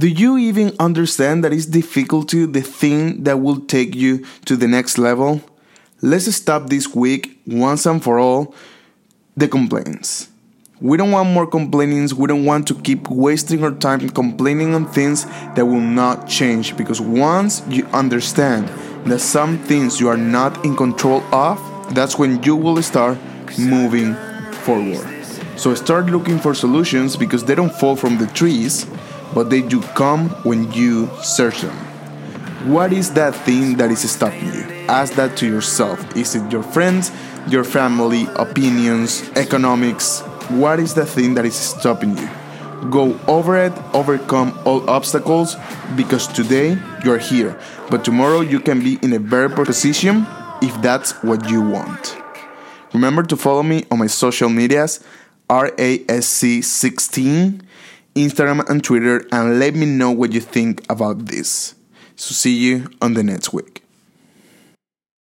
Do you even understand that is difficulty the thing that will take you to the next level? Let's stop this week once and for all the complaints. We don't want more complainings. We don't want to keep wasting our time complaining on things that will not change because once you understand that some things you are not in control of, that's when you will start moving forward. So start looking for solutions because they don't fall from the trees but they do come when you search them. What is that thing that is stopping you? Ask that to yourself. Is it your friends, your family, opinions, economics? What is the thing that is stopping you? Go over it, overcome all obstacles because today you're here, but tomorrow you can be in a better position if that's what you want. Remember to follow me on my social medias RASC16 Instagram and Twitter and let me know what you think about this. So see you on the next week.